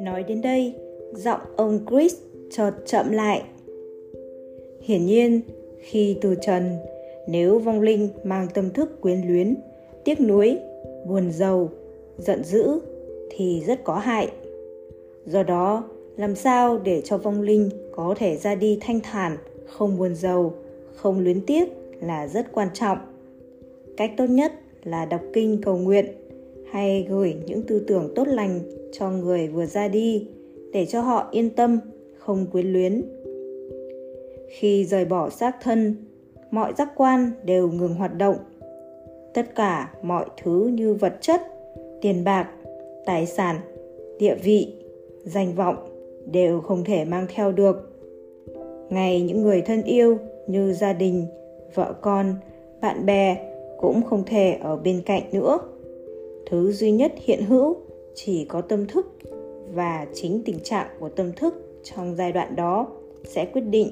Nói đến đây, giọng ông Chris chợt chậm lại. Hiển nhiên, khi từ trần, nếu vong linh mang tâm thức quyến luyến, tiếc nuối, buồn giàu, giận dữ thì rất có hại. Do đó, làm sao để cho vong linh có thể ra đi thanh thản, không buồn giàu, không luyến tiếc là rất quan trọng. Cách tốt nhất là đọc kinh cầu nguyện hay gửi những tư tưởng tốt lành cho người vừa ra đi để cho họ yên tâm, không quyến luyến. Khi rời bỏ xác thân, mọi giác quan đều ngừng hoạt động. Tất cả mọi thứ như vật chất, tiền bạc, tài sản, địa vị, danh vọng đều không thể mang theo được. Ngay những người thân yêu như gia đình, vợ con, bạn bè cũng không thể ở bên cạnh nữa. Thứ duy nhất hiện hữu chỉ có tâm thức và chính tình trạng của tâm thức trong giai đoạn đó sẽ quyết định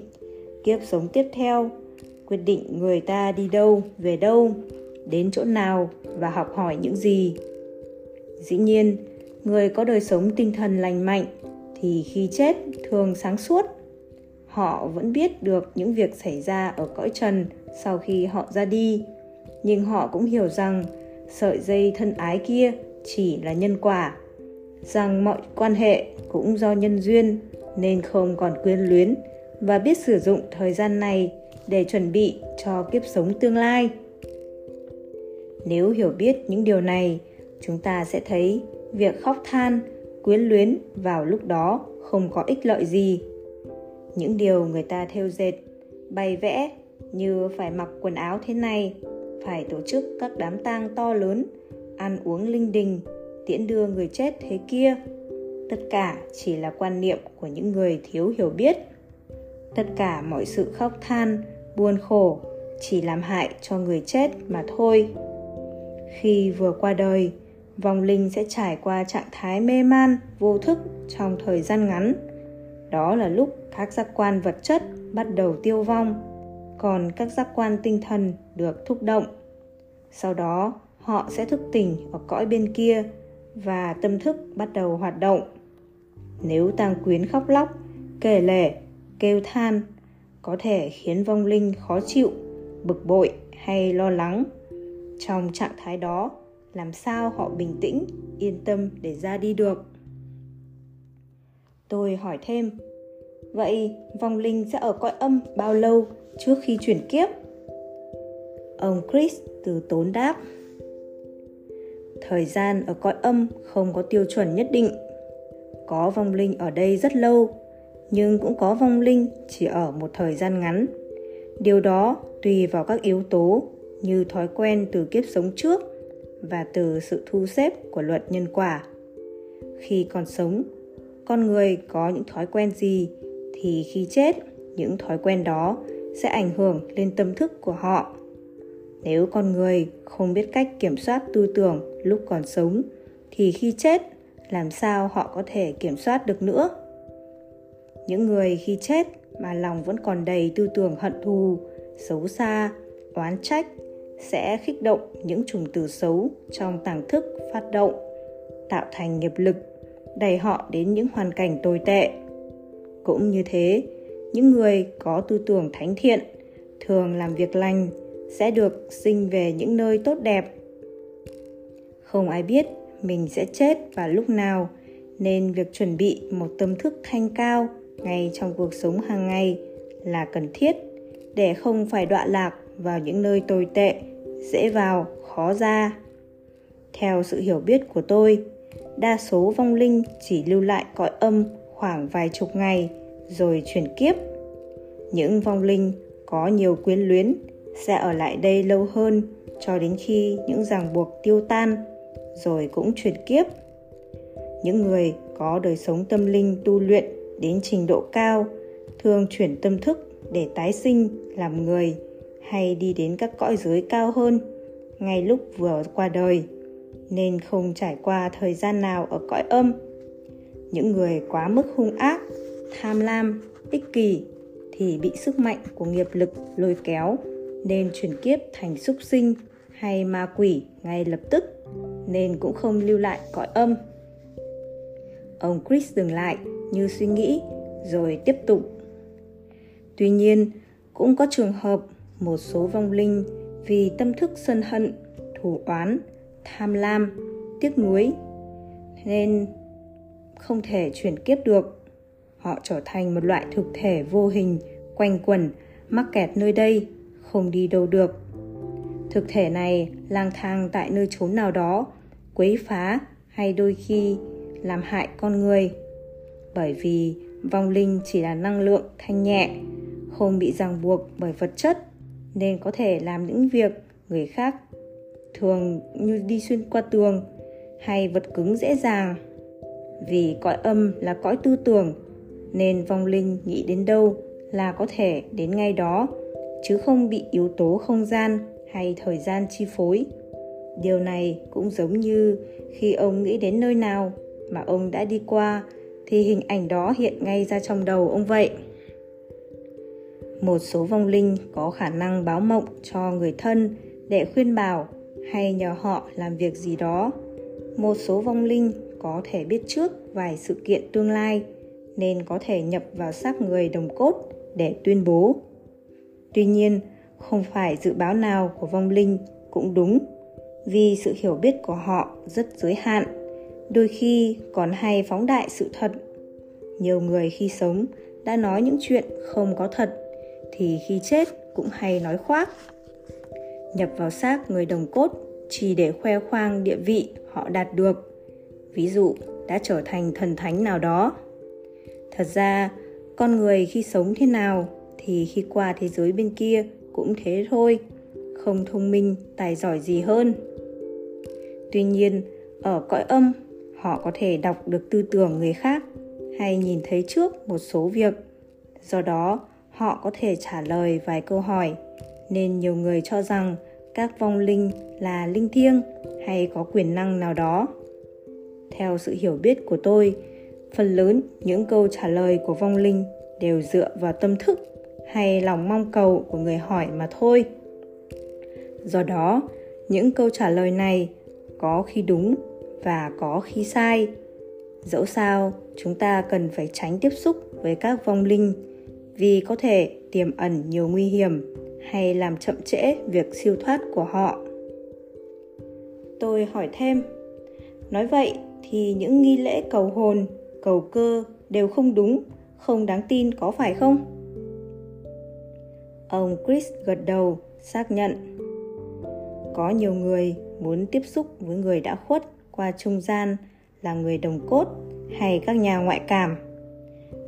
kiếp sống tiếp theo, quyết định người ta đi đâu, về đâu, đến chỗ nào và học hỏi những gì. Dĩ nhiên, người có đời sống tinh thần lành mạnh thì khi chết thường sáng suốt. Họ vẫn biết được những việc xảy ra ở cõi trần sau khi họ ra đi nhưng họ cũng hiểu rằng sợi dây thân ái kia chỉ là nhân quả, rằng mọi quan hệ cũng do nhân duyên nên không còn quyến luyến và biết sử dụng thời gian này để chuẩn bị cho kiếp sống tương lai. Nếu hiểu biết những điều này, chúng ta sẽ thấy việc khóc than, quyến luyến vào lúc đó không có ích lợi gì. Những điều người ta theo dệt, bày vẽ như phải mặc quần áo thế này phải tổ chức các đám tang to lớn, ăn uống linh đình, tiễn đưa người chết thế kia. Tất cả chỉ là quan niệm của những người thiếu hiểu biết. Tất cả mọi sự khóc than, buồn khổ chỉ làm hại cho người chết mà thôi. Khi vừa qua đời, vong linh sẽ trải qua trạng thái mê man, vô thức trong thời gian ngắn. Đó là lúc các giác quan vật chất bắt đầu tiêu vong còn các giác quan tinh thần được thúc động. Sau đó, họ sẽ thức tỉnh ở cõi bên kia và tâm thức bắt đầu hoạt động. Nếu tang quyến khóc lóc, kể lể, kêu than, có thể khiến vong linh khó chịu, bực bội hay lo lắng. Trong trạng thái đó, làm sao họ bình tĩnh, yên tâm để ra đi được? Tôi hỏi thêm, vậy vong linh sẽ ở cõi âm bao lâu? Trước khi chuyển kiếp. Ông chris từ tốn đáp, thời gian ở cõi âm không có tiêu chuẩn nhất định. Có vong linh ở đây rất lâu, nhưng cũng có vong linh chỉ ở một thời gian ngắn. Điều đó tùy vào các yếu tố như thói quen từ kiếp sống trước và từ sự thu xếp của luật nhân quả. Khi còn sống, con người có những thói quen gì thì khi chết, những thói quen đó sẽ ảnh hưởng lên tâm thức của họ. Nếu con người không biết cách kiểm soát tư tưởng lúc còn sống, thì khi chết, làm sao họ có thể kiểm soát được nữa? Những người khi chết mà lòng vẫn còn đầy tư tưởng hận thù, xấu xa, oán trách sẽ khích động những chủng từ xấu trong tàng thức phát động, tạo thành nghiệp lực, đẩy họ đến những hoàn cảnh tồi tệ. Cũng như thế những người có tư tưởng thánh thiện, thường làm việc lành, sẽ được sinh về những nơi tốt đẹp. Không ai biết mình sẽ chết vào lúc nào, nên việc chuẩn bị một tâm thức thanh cao ngay trong cuộc sống hàng ngày là cần thiết để không phải đọa lạc vào những nơi tồi tệ, dễ vào, khó ra. Theo sự hiểu biết của tôi, đa số vong linh chỉ lưu lại cõi âm khoảng vài chục ngày rồi chuyển kiếp. Những vong linh có nhiều quyến luyến sẽ ở lại đây lâu hơn cho đến khi những ràng buộc tiêu tan rồi cũng chuyển kiếp. Những người có đời sống tâm linh tu luyện đến trình độ cao thường chuyển tâm thức để tái sinh làm người hay đi đến các cõi giới cao hơn ngay lúc vừa qua đời, nên không trải qua thời gian nào ở cõi âm. Những người quá mức hung ác tham lam, ích kỷ thì bị sức mạnh của nghiệp lực lôi kéo, nên chuyển kiếp thành súc sinh hay ma quỷ ngay lập tức, nên cũng không lưu lại cõi âm. Ông chris dừng lại như suy nghĩ, rồi tiếp tục. Tuy nhiên, cũng có trường hợp một số vong linh vì tâm thức sân hận, thù oán, tham lam, tiếc nuối, nên không thể chuyển kiếp được họ trở thành một loại thực thể vô hình, quanh quẩn, mắc kẹt nơi đây, không đi đâu được. Thực thể này lang thang tại nơi chốn nào đó, quấy phá hay đôi khi làm hại con người. Bởi vì vong linh chỉ là năng lượng thanh nhẹ, không bị ràng buộc bởi vật chất, nên có thể làm những việc người khác thường như đi xuyên qua tường hay vật cứng dễ dàng. Vì cõi âm là cõi tư tưởng nên vong linh nghĩ đến đâu là có thể đến ngay đó, chứ không bị yếu tố không gian hay thời gian chi phối. Điều này cũng giống như khi ông nghĩ đến nơi nào mà ông đã đi qua, thì hình ảnh đó hiện ngay ra trong đầu ông vậy. Một số vong linh có khả năng báo mộng cho người thân để khuyên bảo hay nhờ họ làm việc gì đó. Một số vong linh có thể biết trước vài sự kiện tương lai nên có thể nhập vào xác người đồng cốt để tuyên bố. Tuy nhiên, không phải dự báo nào của vong linh cũng đúng, vì sự hiểu biết của họ rất giới hạn, đôi khi còn hay phóng đại sự thật. Nhiều người khi sống đã nói những chuyện không có thật, thì khi chết cũng hay nói khoác. Nhập vào xác người đồng cốt chỉ để khoe khoang địa vị họ đạt được, ví dụ đã trở thành thần thánh nào đó thật ra, con người khi sống thế nào thì khi qua thế giới bên kia cũng thế thôi, không thông minh, tài giỏi gì hơn. Tuy nhiên, ở cõi âm, họ có thể đọc được tư tưởng người khác hay nhìn thấy trước một số việc. Do đó, họ có thể trả lời vài câu hỏi. Nên nhiều người cho rằng các vong linh là linh thiêng hay có quyền năng nào đó. Theo sự hiểu biết của tôi phần lớn những câu trả lời của vong linh đều dựa vào tâm thức hay lòng mong cầu của người hỏi mà thôi. Do đó, những câu trả lời này có khi đúng và có khi sai. Dẫu sao, chúng ta cần phải tránh tiếp xúc với các vong linh vì có thể tiềm ẩn nhiều nguy hiểm hay làm chậm trễ việc siêu thoát của họ. Tôi hỏi thêm, nói vậy thì những nghi lễ cầu hồn cầu cơ đều không đúng, không đáng tin có phải không? Ông chris gật đầu, xác nhận. Có nhiều người muốn tiếp xúc với người đã khuất qua trung gian là người đồng cốt hay các nhà ngoại cảm.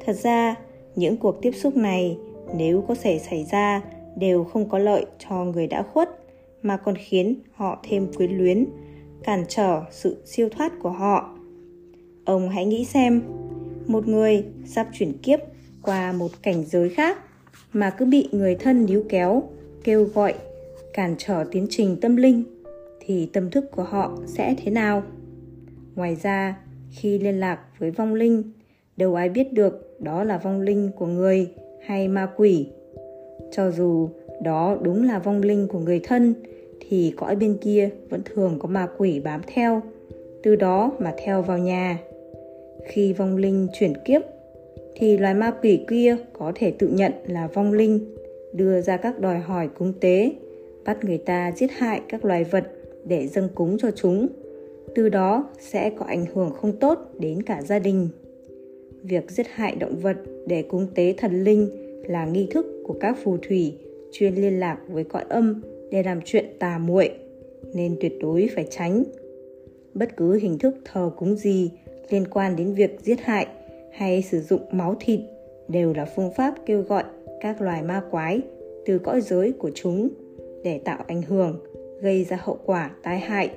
Thật ra, những cuộc tiếp xúc này nếu có thể xảy ra đều không có lợi cho người đã khuất, mà còn khiến họ thêm quyến luyến, cản trở sự siêu thoát của họ ông hãy nghĩ xem, một người sắp chuyển kiếp qua một cảnh giới khác mà cứ bị người thân níu kéo, kêu gọi, cản trở tiến trình tâm linh, thì tâm thức của họ sẽ thế nào? Ngoài ra, khi liên lạc với vong linh, đâu ai biết được đó là vong linh của người hay ma quỷ. Cho dù đó đúng là vong linh của người thân, thì cõi bên kia vẫn thường có ma quỷ bám theo, từ đó mà theo vào nhà khi vong linh chuyển kiếp, thì loài ma quỷ kia có thể tự nhận là vong linh, đưa ra các đòi hỏi cúng tế, bắt người ta giết hại các loài vật để dâng cúng cho chúng. Từ đó sẽ có ảnh hưởng không tốt đến cả gia đình. Việc giết hại động vật để cúng tế thần linh là nghi thức của các phù thủy chuyên liên lạc với cõi âm để làm chuyện tà muội, nên tuyệt đối phải tránh. Bất cứ hình thức thờ cúng gì liên quan đến việc giết hại hay sử dụng máu thịt đều là phương pháp kêu gọi các loài ma quái từ cõi giới của chúng để tạo ảnh hưởng, gây ra hậu quả tai hại.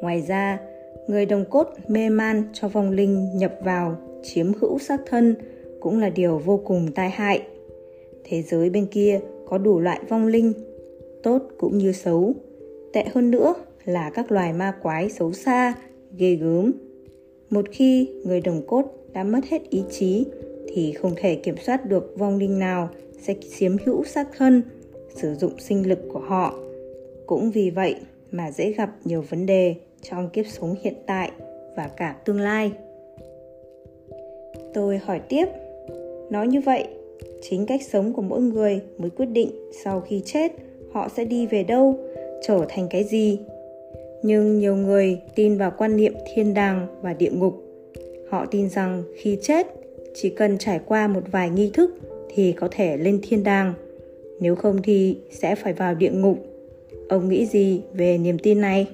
Ngoài ra, người đồng cốt mê man cho vong linh nhập vào chiếm hữu xác thân cũng là điều vô cùng tai hại. Thế giới bên kia có đủ loại vong linh, tốt cũng như xấu. Tệ hơn nữa là các loài ma quái xấu xa, ghê gớm một khi người đồng cốt đã mất hết ý chí, thì không thể kiểm soát được vong linh nào sẽ chiếm hữu xác thân, sử dụng sinh lực của họ. Cũng vì vậy mà dễ gặp nhiều vấn đề trong kiếp sống hiện tại và cả tương lai. Tôi hỏi tiếp nói như vậy, chính cách sống của mỗi người mới quyết định sau khi chết họ sẽ đi về đâu, trở thành cái gì nhưng nhiều người tin vào quan niệm thiên đàng và địa ngục. Họ tin rằng khi chết, chỉ cần trải qua một vài nghi thức thì có thể lên thiên đàng. Nếu không thì sẽ phải vào địa ngục. Ông nghĩ gì về niềm tin này?